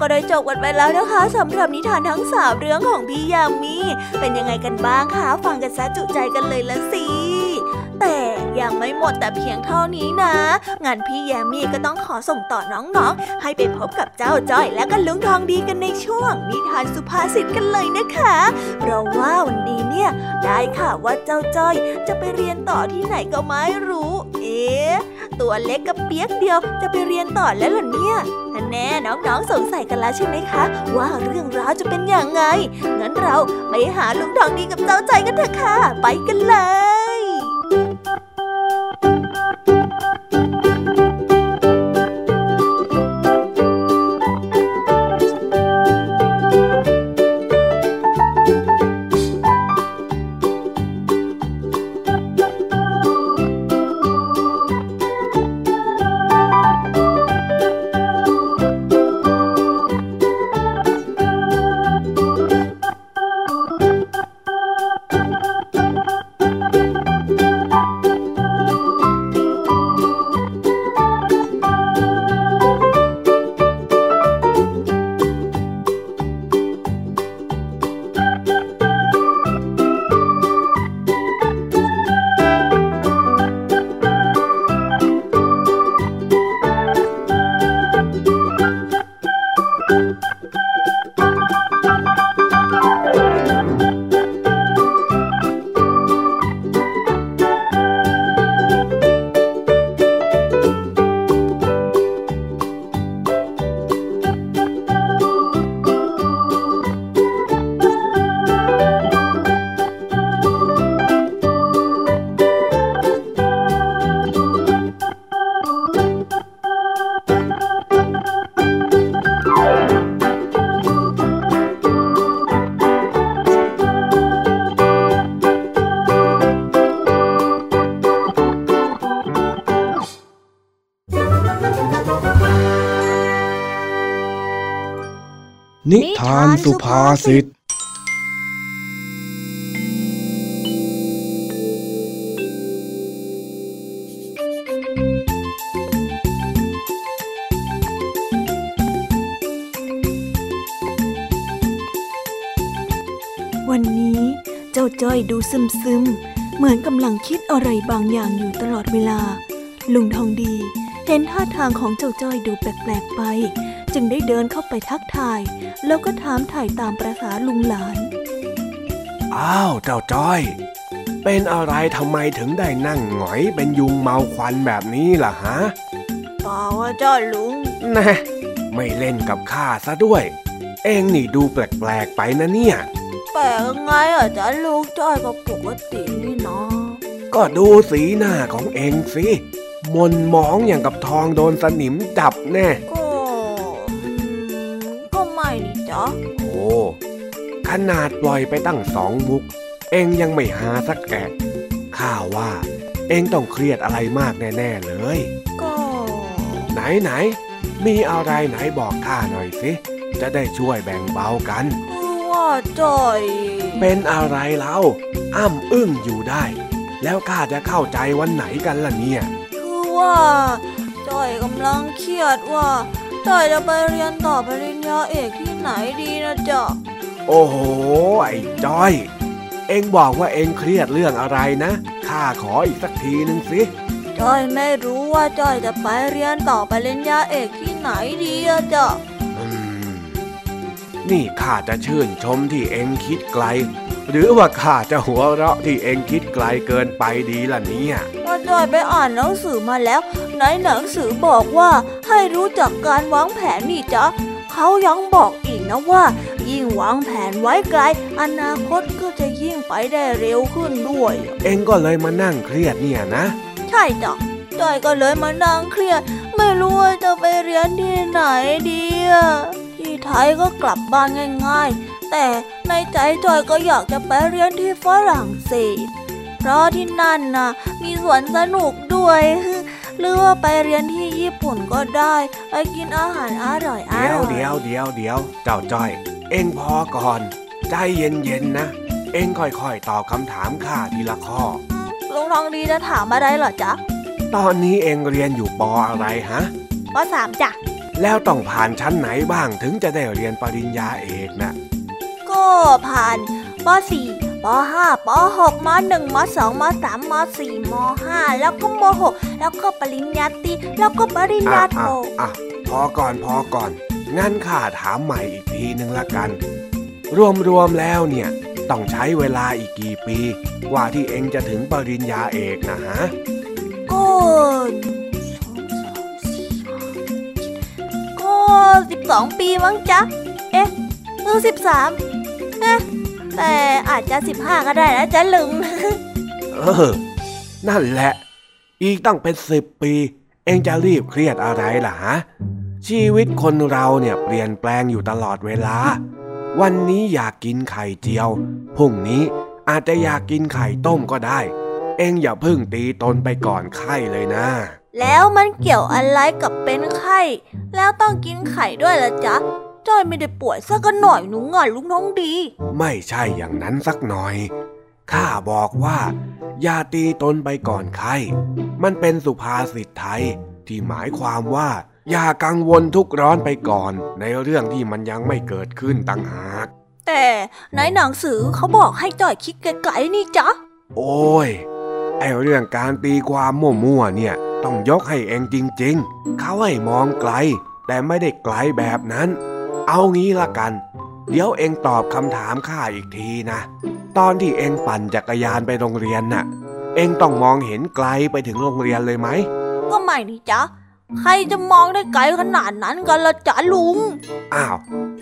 ก็ได้จบกันไปแล้วนะคะสำหรับนิทานทั้งสามเรื่องของพี่ยามีเป็นยังไงกันบ้างคะฟังกันซะจุใจกันเลยละสิแต่ยังไม่หมดแต่เพียงเท่านี้นะงั้นพี่แยมมี่ก็ต้องขอส่งต่อน้องๆ ให้ไปพบกับเจ้าจ้อยและก็ลุงทองดีกันในช่วง นิทานสุภาษิตกันเลยนะคะ เพราะว่าวันนี้เนี่ยได้ข่าวว่าเจ้าจ้อยจะไปเรียนต่อที่ไหนก็ไม่รู้ เอ๊ะ ตัวเล็กกับเปียกเดียวจะไปเรียนต่อแล้วเหรอเนี่ยแน่น้องๆสงสัยกันแล้วใช่ไหมคะ ว่าเรื่องราวจะเป็นอย่างไง งั้นเราไปหาลุงทองดีกับเจ้าใจกันเถอะค่ะ ไปกันเลย สุภาษิตวันนี้เจ้าจ้อยดูซึมซึมเหมือนกำลังคิดอะไรบางอย่างอยู่ตลอดเวลา ลุงทองดี เห็นท่าทางของเจ้าจ้อยดูแปลกๆไป จึงได้เดินเข้าไปทักทาย แล้วก็ถามถ่ายตามประษาลุงหลาน อ้าว เจ้าจ้อย เป็นอะไรทำไมถึงได้นั่งหงอยเป็นยุงเมาควันแบบนี้ล่ะฮะเปล่าว่าจ้าลุงนะไม่เล่นกับข้าซะด้วย เองนี่ดูแปลกๆไปนะเนี่ย แปลกไงอะจ้าลุงจ้อยก็ปกตินี่เนาะก็ดูสีหน้าของเองสิมนมองอย่างกับทองโดนสนิมจับแน่ ก็อืมก็ ไม่นี่จ้ะโอ้ขนาดปล่อยไปตั้งสองมุก เองยังไม่หาสักแกะข้าว่า เองต้องเครียดอะไรมากแน่ๆเลย ก็ ไหนไหนๆมีอะไรไหนบอกข้าหน่อยสิ จะได้ช่วยแบ่งเบากันคือว่าจ้อย เป็นอะไรเล่าอ้ำอึ้งอยู่ได้ แล้วข้าจะเข้าใจวันไหนกันล่ะเนี่ย คือว่าจ้อยกำลังเครียดว่า จ้อยจะไปเรียนต่อปริญญาเอกที่ไหนดีนะจ๊ะ โอ้โห ไอ้จ้อย เอ็งบอกว่าเอ็งเครียดเรื่องอะไรนะ ข้าขออีกสักทีหนึ่งสิ จ้อยไม่รู้ว่าจ้อยจะไปเรียนต่อปริญญาเอกที่ไหนดีอะจ๊ะนี่ข้าจะชื่นชมที่เอ็งคิดไกล หรือว่าข้าจะหัวเราะที่เอ็งคิดไกลเกินไปดีล่ะเนี่ยว่าจอยไปอ่านหนังสือมาแล้ว ในหนังสือบอกว่าให้รู้จักการวางแผนนี่จ๊ะเขายังบอกอีกนะว่า ยิ่งวางแผนไว้ไกล อนาคตก็จะยิ่งไปได้เร็วขึ้นด้วย เองก็เลยมานั่งเครียดเนี่ยนะ ใช่จ้ะจ้อยก็เลยมานั่งเครียด ไม่รู้ว่าจะไปเรียนที่ไหนดีอะที่ไทยก็กลับบ้านง่าย ๆ แต่ในใจจ้อยก็อยากจะไปเรียนที่ฝรั่งเศส เพราะที่นั่นน่ะมีสวนสนุกด้วย หรือว่าไปเรียนที่ญี่ปุ่นก็ได้ไปกินอาหารอร่อยอเดี๋ยวร่อยเดี๋ยวเดี๋ยวเดี๋ยวเจ้าจ้อย เองพอก่อน ใจเย็นๆนะ เองค่อยๆตอบคำถามข้าทีละข้อลุงทองดีจะถามอะไรเหรอจ๊ะตอนนี้เองเรียนอยู่ปออะไรฮะปสามจ้ะแล้วต้องผ่านชั้นไหนบ้างถึงจะได้เรียนปริญญาเอกนะก็ผ่านปสี่ ปป .5 ป .6 ม .1 ม .2 ม .3 ม .4 ม .5 แล้วก็ม .6 แล้วก็ปริญญาตรีแล้วก็ปริญญาโทอะอะอะพอก่อนพอก่อน งั้นข้าถามใหม่อีกทีนึงละกัน รวมๆแล้วเนี่ย ต้องใช้เวลาอีกกี่ปี กว่าที่เองจะถึงปริญญาเอกนะฮะก็ก็สิบสองปีมั้งจ๊ะ เอ๊ะเออสิบสามเอ๊ะ แต่อาจจะสิบห้าก็ได้นะจ๊ะลุง เออ นั่นแหละ อีกตั้งเป็นสิบปี เองจะรีบเครียดอะไรล่ะฮะ ชีวิตคนเราเนี่ยเปลี่ยนแปลงอยู่ตลอดเวลา วันนี้อยากกินไข่เจียว พรุ่งนี้อาจจะอยากกินไข่ต้มก็ได้ เองอย่าเพึ่งตีตนไปก่อนไข้เลยนะ แล้วมันเกี่ยวอะไรกับเป็นไข้ แล้วต้องกินไข่ด้วยล่ะจ๊ะ จ้อยไม่ได้ป่วยสักหน่อยหนูงอนลูกน้องดี ไม่ใช่อย่างนั้นสักหน่อย ข้าบอกว่าอย่าตีตนไปก่อนไข้มันเป็นสุภาษิตไทย ที่หมายความว่า อย่ากังวลทุกข์ร้อนไปก่อน ในเรื่องที่มันยังไม่เกิดขึ้นต่างหาก แต่ในหนังสือเขาบอกให้จ้อยคิดไกลๆนี่จ๊ะ โอ้ยไอเรื่องการตีความมั่วๆเนี่ย ต้องยกให้เองจริง ๆ เขาให้มองไกล แต่ไม่ได้ไกลแบบนั้น เอางี้ละกัน เดี๋ยวเองตอบคำถามข้าอีกทีนะ ตอนที่เองปั่นจักรยานไปโรงเรียนน่ะ เองต้องมองเห็นไกลไปถึงโรงเรียนเลยไหม ก็ไม่นี่จ๊ะ ใครจะมองได้ไกลขนาดนั้นกันละจ๊ะลุง อ้าว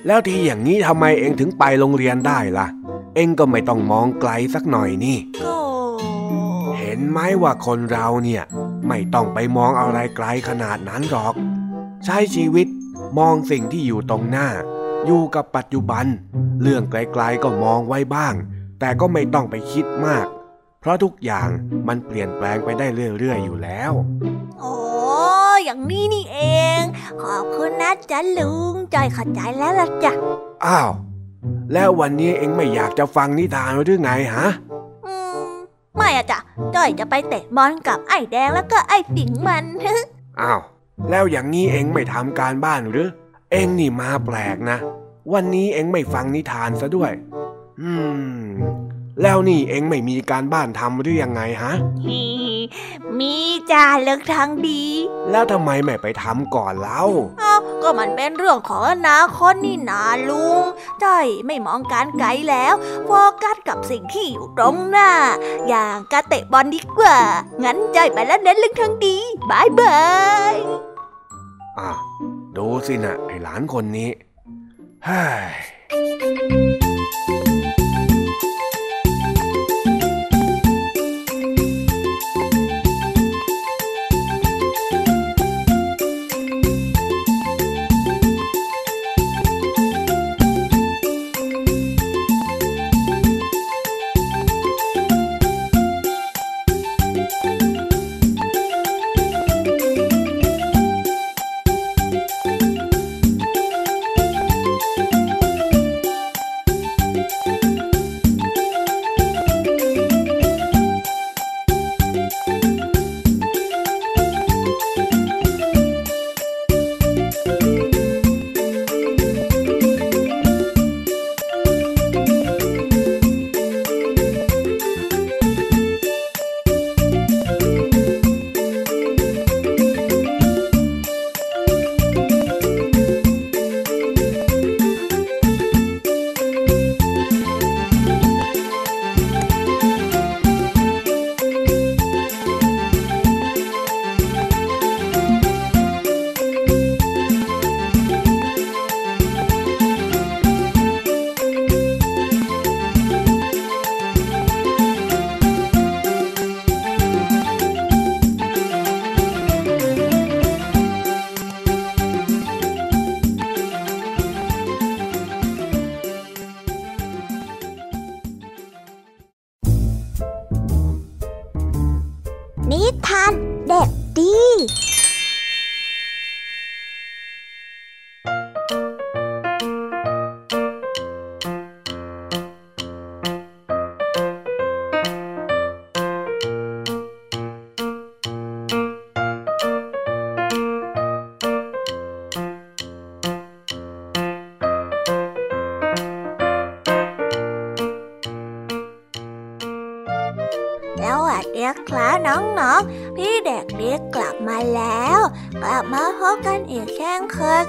แล้วทีอย่างนี้ทำไมเองถึงไปโรงเรียนได้ล่ะ เองก็ไม่ต้องมองไกลสักหน่อยนี่ก็เห็นไหมว่าคนเราเนี่ย ไม่ต้องไปมองอะไรไกลขนาดนั้นหรอก ใช้ชีวิตมองสิ่งที่อยู่ตรงหน้า อยู่กับปัจจุบัน เรื่องไกลๆก็มองไว้บ้าง แต่ก็ไม่ต้องไปคิดมาก เพราะทุกอย่างมันเปลี่ยนแปลงไปได้เรื่อยๆอยู่แล้ว โอ้อย่างนี้นี่เอง ขอบคุณนะจ๊ะลุงจ้อยเข้าใจแล้วล่ะจ๊ะอ้าว แล้ววันนี้เองไม่อยากจะฟังนิทานหรือไงฮะอืมไม่อะจ๊ะจ้อยจะไปเตะบอลกับไอ้แดงแล้วก็ไอ้สิงมัน อ้าว แล้วอย่างนี้เองไม่ทำการบ้านหรือ เองนี่มาแปลกนะ วันนี้เองไม่ฟังนิทานซะด้วย อืม แล้วนี่เองไม่มีการบ้านทำหรือยังไงฮะฮีมีจ้าเลิกทางดี แล้วทำไมไม่ไปทำก่อนเล่าเอ้าก็มันเป็นเรื่องของอนาคตนี่นาลุงจ้อยไม่มองการไกลแล้วโฟกัสกับสิ่งที่อยู่ตรงหน้า อย่างการเตะบอลดีกว่า งั้นจ้อยไปแล้วเน้นเรื่องทางดีบายบายอะดูสินะไอ้หลานคนนี้เฮ้ย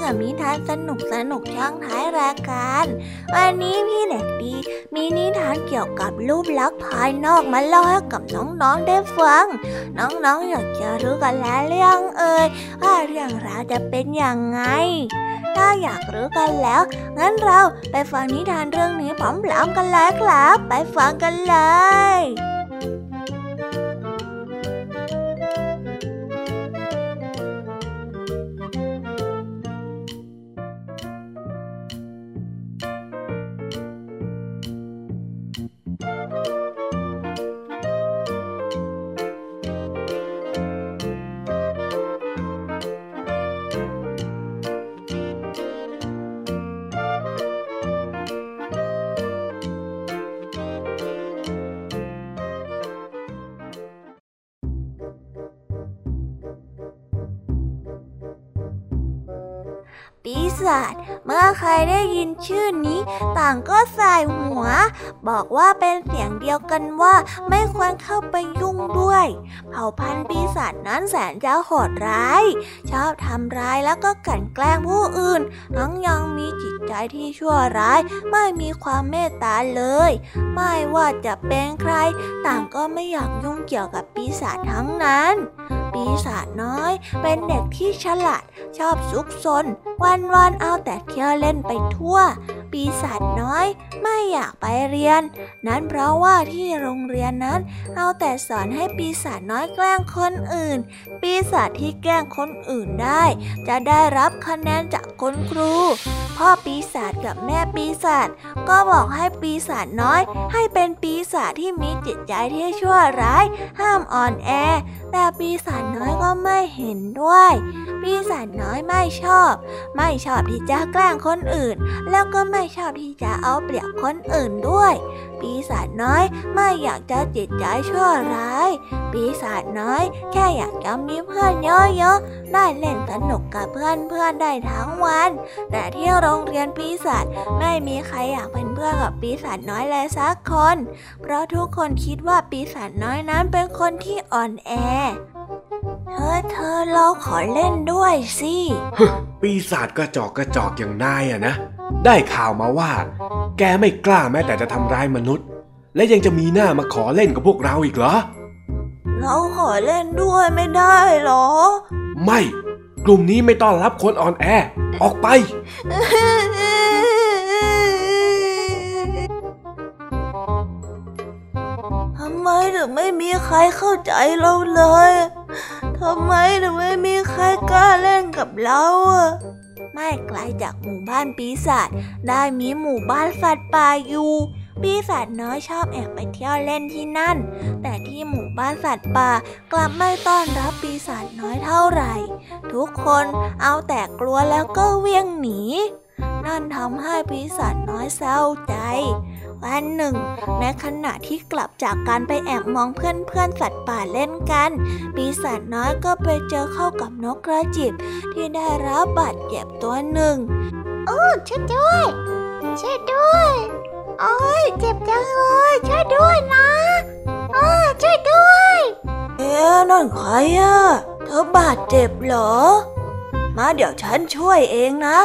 กับนิทานสนุกสนุกช่องท้ายรายการ วันนี้พี่เด็กดี มีนิทานเกี่ยวกับรูปลักษณ์ภายนอกมาเล่าให้กับน้องๆได้ฟัง น้องๆอยากจะรู้กันแล้วเรื่องเอ่ยว่าเรื่องราวจะเป็นอยังไง ถ้าอยากรู้กันแล้ว งั้นเราไปฟังนิทานเรื่องนี้พร้อมๆกันเลยครับ ไปฟังกันเลย ชื่อนี้ ต่างก็ใส่หัว บอกว่าเป็นเสียงเดียวกันว่าไม่ควรเข้าไปยุ่งด้วย เผ่าพันธุ์ปีศาจนั้นแสนจะโหดร้าย ชอบทำร้ายแล้วก็กลั่นแกล้งผู้อื่น ทั้งยังมีจิตใจที่ชั่วร้าย ไม่มีความเมตตาเลย ไม่ว่าจะเป็นใคร ต่างก็ไม่อยากยุ่งเกี่ยวกับปีศาจทั้งนั้น ปีศาจน้อยเป็นเด็กที่ฉลาด ชอบซุกซนวันวันเอาแต่เที่ยวเล่นไปทั่ว ปีศาจน้อยไม่อยากไปเรียน นั้นเพราะว่าที่โรงเรียนนั้น เอาแต่สอนให้ปีศาจน้อยแกล้งคนอื่น ปีศาจที่แกล้งคนอื่นได้ จะได้รับคะแนนจากคุณครู พ่อปีศาจกับแม่ปีศาจก็บอกให้ปีศาจน้อย ให้เป็นปีศาจที่มีจิตใจที่ชั่วร้าย ห้ามอ่อนแอ แต่ปีศาจน้อยก็ไม่เห็นด้วย ปีศาจน้อยไม่ชอบ ไม่ชอบที่จะแกล้งคนอื่น แล้วก็ไม่ชอบที่จะเอาเปรียบคนอื่นด้วย ปีศาจน้อยไม่อยากจะจิตใจชั่วร้าย ปีศาจน้อยแค่อยากจะมีเพื่อนเยอะๆได้เล่นสนุกกับเพื่อนๆได้ทั้งวัน แต่ที่โรงเรียนปีศาจไม่มีใครอยากเป็นเพื่อนกับปีศาจน้อยเลยสักคน เพราะทุกคนคิดว่าปีศาจน้อยนั้นเป็นคนที่อ่อนแอ เธอเธอเราขอเล่นด้วยสิปีศาจกระจอกกระจอกอย่างนายอะนะ ได้ข่าวมาว่า แกไม่กล้าแม้แต่จะทำร้ายมนุษย์ และยังจะมีหน้ามาขอเล่นกับพวกเราอีกเหรอ เราขอเล่นด้วยไม่ได้หรอ ไม่ กลุ่มนี้ไม่ต้อนรับคนอ่อนแอ ออกไปำไมถึงไม่มีใครเข้าใจเราเลย ทำไมถึงไม่มีใครกล้าเล่นกับเราอะไม่ไกลจากหมู่บ้านปีศาจได้มีหมู่บ้านสัตว์ป่าอยู่ปีศาจน้อยชอบแอบไปเที่ยวเล่นที่นั่น แต่ที่หมู่บ้านสัตว์ป่ากลับไม่ต้อนรับปีศาจน้อยเท่าไหร่ ทุกคนเอาแต่กลัวแล้วก็เวียงหนี นั่นทำให้ปีศาจน้อยเศร้าใจ วันหนึ่ง ในขณะที่กลับจากการไปแอบมองเพื่อนเพื่อนๆสัตว์ป่าเล่นกัน ปีศาจน้อยก็ไปเจอเข้ากับนกกระจิบ ที่ได้รับบาดเจ็บตัวหนึ่งช่วยด้วยช่วยด้วยโอ้ยเจ็บจังเลยช่วยด้วยนะอ้าช่วยด้วย เอ๊ะนั่นใครอะเธอบาดเจ็บเหรอ มาเดี๋ยวฉันช่วยเองนะ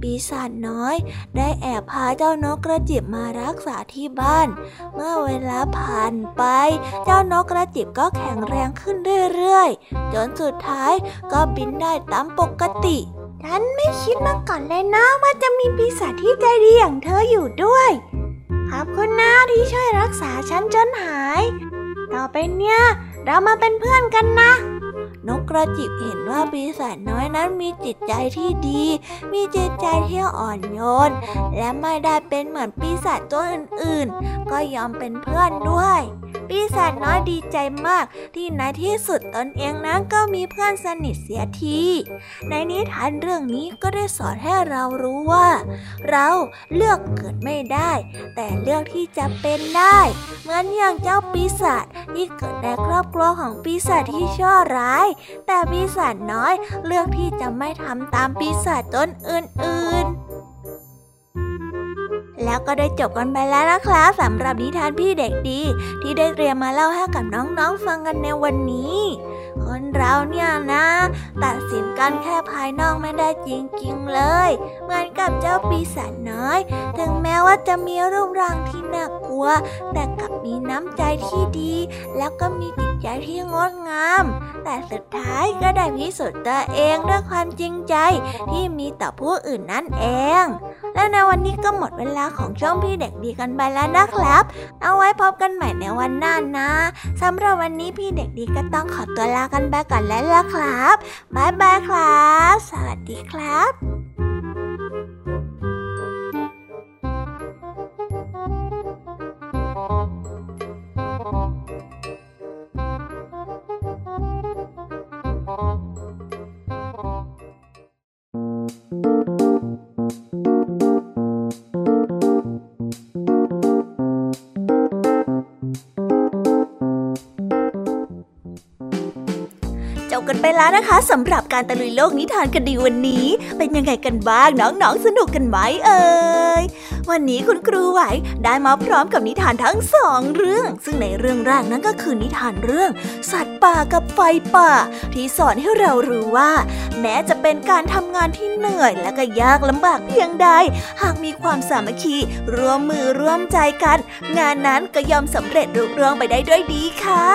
ปีศาจน้อย ได้แอบพาเจ้านกกระจิบมารักษาที่บ้าน เมื่อเวลาผ่านไป เจ้านกกระจิบก็แข็งแรงขึ้นเรื่อยๆ จนสุดท้ายก็บินได้ตามปกติฉันไม่คิดมาก่อนเลยนะว่าจะมีปีศาจที่ใจดีอย่างเธออยู่ด้วย ขอบคุณนะที่ช่วยรักษาฉันจนหาย ต่อไปเนี่ย เรามาเป็นเพื่อนกันนะ นกกระจิบเห็นว่าปีศาจน้อยนั้นมีจิตใจที่ดี มีจิตใจที่อ่อนโยน และไม่ได้เป็นเหมือนปีศาจตัวอื่นๆ ก็ยอมเป็นเพื่อนด้วย ปีศาจน้อยดีใจมากที่ในที่สุดตนเองนั้นก็มีเพื่อนสนิทเสียที ในนิทานเรื่องนี้ก็ได้สอนให้เรารู้ว่า เราเลือกเกิดไม่ได้ แต่เลือกที่จะเป็นได้เหมือนอย่างเจ้าปีศาจที่เกิดในครอบครัวของปีศาจที่ชั่วร้ายแต่ปีศาจน้อยเลือกที่จะไม่ทำตามปีศาจตนอื่น ๆแล้วก็ได้จบกันไปแล้วนะครับสำหรับนิทานพี่เด็กดี ที่ได้เตรียมมาเล่าให้กับน้องๆฟังกันในวันนี้ คนเราเนี่ยนะ ตัดสินกันแค่ภายนอกไม่ได้จริงๆเลย เหมือนกับเจ้าปีศาจน้อย ถึงแม้ว่าจะมีรูปร่างที่น่าก ลัว แต่กลับมีน้ำใจที่ดี แล้วก็มีจิตใจที่งดงาม แต่สุดท้ายก็ได้พิสูจน์ตัวเองด้วยความจริงใจที่มีต่อผู้อื่นนั่นเอง และในวันนี้ก็หมดเวลาของช่องพี่เด็กดีกันไปแล้วนะครับ เอาไว้พบกันใหม่ในวันหน้านะสำหรับวันนี้พี่เด็กดีก็ต้องขอตัวลากันไปก่อนแล้วล่ะครับบ๊ายบายครับ สวัสดีครับ แล้วนะคะสำหรับการตะลุยโลกนิทานกันดีวันนี้ เป็นยังไงกันบ้างน้องๆสนุกกันไหมเอ่ยวันนี้คุณครูไหวได้มาพร้อมกับนิทานทั้งสองเรื่อง ซึ่งในเรื่องแรกนั้นก็คือนิทานเรื่อง สัตว์ป่ากับไฟป่า ที่สอนให้เรารู้ว่า แม้จะเป็นการทำงานที่เหนื่อยและก็ยากลำบากเพียงใด หากมีความสามัคคีร่วมมือร่วมใจกัน งานนั้นก็ยอมสำเร็จรุ่งเรืองไปได้ด้วยดีค่ะ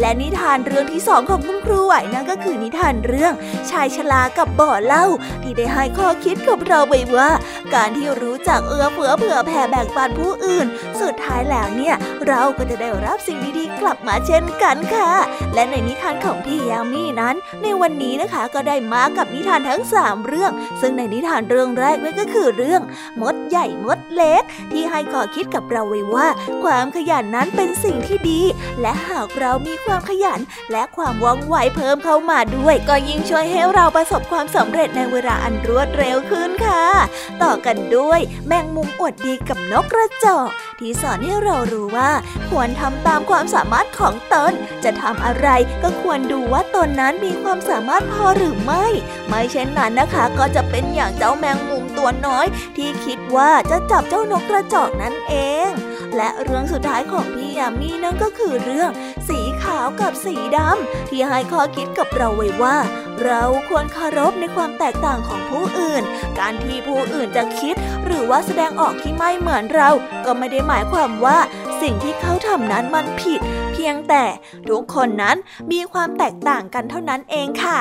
และนิทานเรื่องที่สองของคุณครูไหวนั่นก็คือนิทานเรื่องชายชรากับบ่อเล้าที่ได้ให้ข้อคิดกับเราไว้ว่า การที่รู้จักเอื้อเฟื้อเผื่อแผ่แบ่งปันผู้อื่น สุดท้ายแล้วเนี่ย เราก็จะได้รับสิ่งดีๆกลับมาเช่นกันค่ะ และในนิทานของพี่ยามีนั้น ในวันนี้นะคะก็ได้มากับนิทานทั้งสามเรื่อง ซึ่งในนิทานเรื่องแรกนั่นก็คือเรื่อง มดใหญ่มดเล็ก ที่ให้ข้อคิดกับเราไว้ว่า ความขยันนั้นเป็นสิ่งที่ดี และหากเรามีความความขยัน และความว่องไวเพิ่มเข้ามาด้วย ก็ยิ่งช่วยให้เราประสบความสำเร็จในเวลาอันรวดเร็วขึ้นค่ะ ต่อกันด้วยแมงมุมอวดดีกับนกกระจอกที่สอนให้เรารู้ว่า ควรทำตามความสามารถของตน จะทำอะไรก็ควรดูว่าตนนั้นมีความสามารถพอหรือไม่ ไม่เช่นนั้นนะคะ ก็จะเป็นอย่างเจ้าแมงมุมตัวน้อย ที่คิดว่าจะจับเจ้านกกระจอกนั่นเอง และเรื่องสุดท้ายของพี่ยามีนั่นก็คือเรื่องสีาวกับสีดำที่ให้ข้อคิดกับเราไว้ว่า เราควรเคารพในความแตกต่างของผู้อื่น การที่ผู้อื่นจะคิด หรือว่าแสดงออกที่ไม่เหมือนเรา ก็ไม่ได้หมายความว่าสิ่งที่เขาทำนั้นมันผิด พียงแต่ทุกคนนั้นมีความแตกต่างกันเท่านั้นเองค่ะ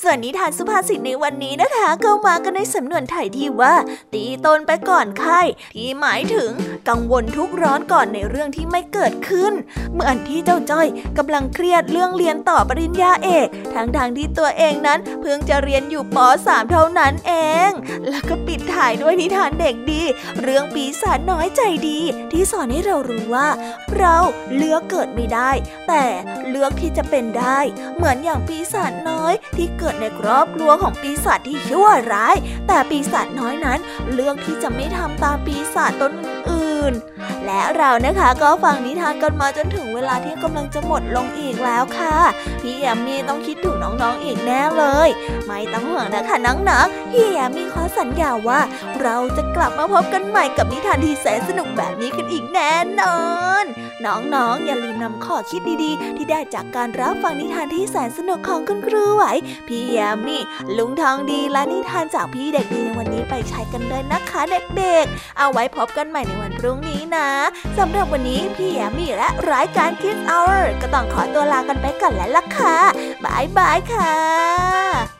ส่วนนิทานสุภาษิตในวันนี้นะคะก็มากันในสำนวนไทยที่ว่า ตีตนไปก่อนไข้ที่หมายถึงกังวลทุกร้อนก่อนในเรื่องที่ไม่เกิดขึ้นเหมือนที่เจ้าจ้อยกำลังเครียดเรื่องเรียนต่อปริญญาเอกทั้งทางๆที่ตัวเองนั้นเพิ่งจะเรียนอยู่ป .3 เท่านั้นเอง แล้วก็ปิดถ่ายด้วยนิทานเด็กดี เรื่องปีศาจน้อยใจดี ที่สอนให้เรารู้ว่า เราเลือกเกิดไม่ได้แต่เลือกที่จะเป็นได้ เหมือนอย่างปีศาจน้อยที่เกิดในครอบครัวของปีศาจที่ชั่วร้าย แต่ปีศาจน้อยนั้น เลือกที่จะไม่ทำตามปีศาจตนอื่น และเรานะคะก็ฟังนิทานกันมาจนถึงเวลาที่กำลังจะหมดลงอีกแล้วค่ะ พี่แอมมี่ต้องคิดถึงน้องๆอีกแน่เลย ไม่ต้องห่วงนะคะน้องๆพี่แอมมี่ขอสัญญาว่า เราจะกลับมาพบกันใหม่กับนิทานที่แสนสนุกแบบนี้กันอีกแน่นอน น้องๆอย่าลืมนำข้อคิดดีๆ ที่ได้จากการรับฟังนิทานที่แสนสนุกของคุณครูไหวพี่แอมมี่ลุงทองดีและนิทานจากพี่เด็กดีในวันนี้ไปใช้กันเลยนะคะเด็กๆ เอาไว้พบกันใหม่ในวันพรุ่งนี้นะสำหรับวันนี้พี่แอมมี่และรายการ Kids Hour ก็ต้องขอตัวลากันไปก่อนแล้วล่ะค่ะบายบายค่ะ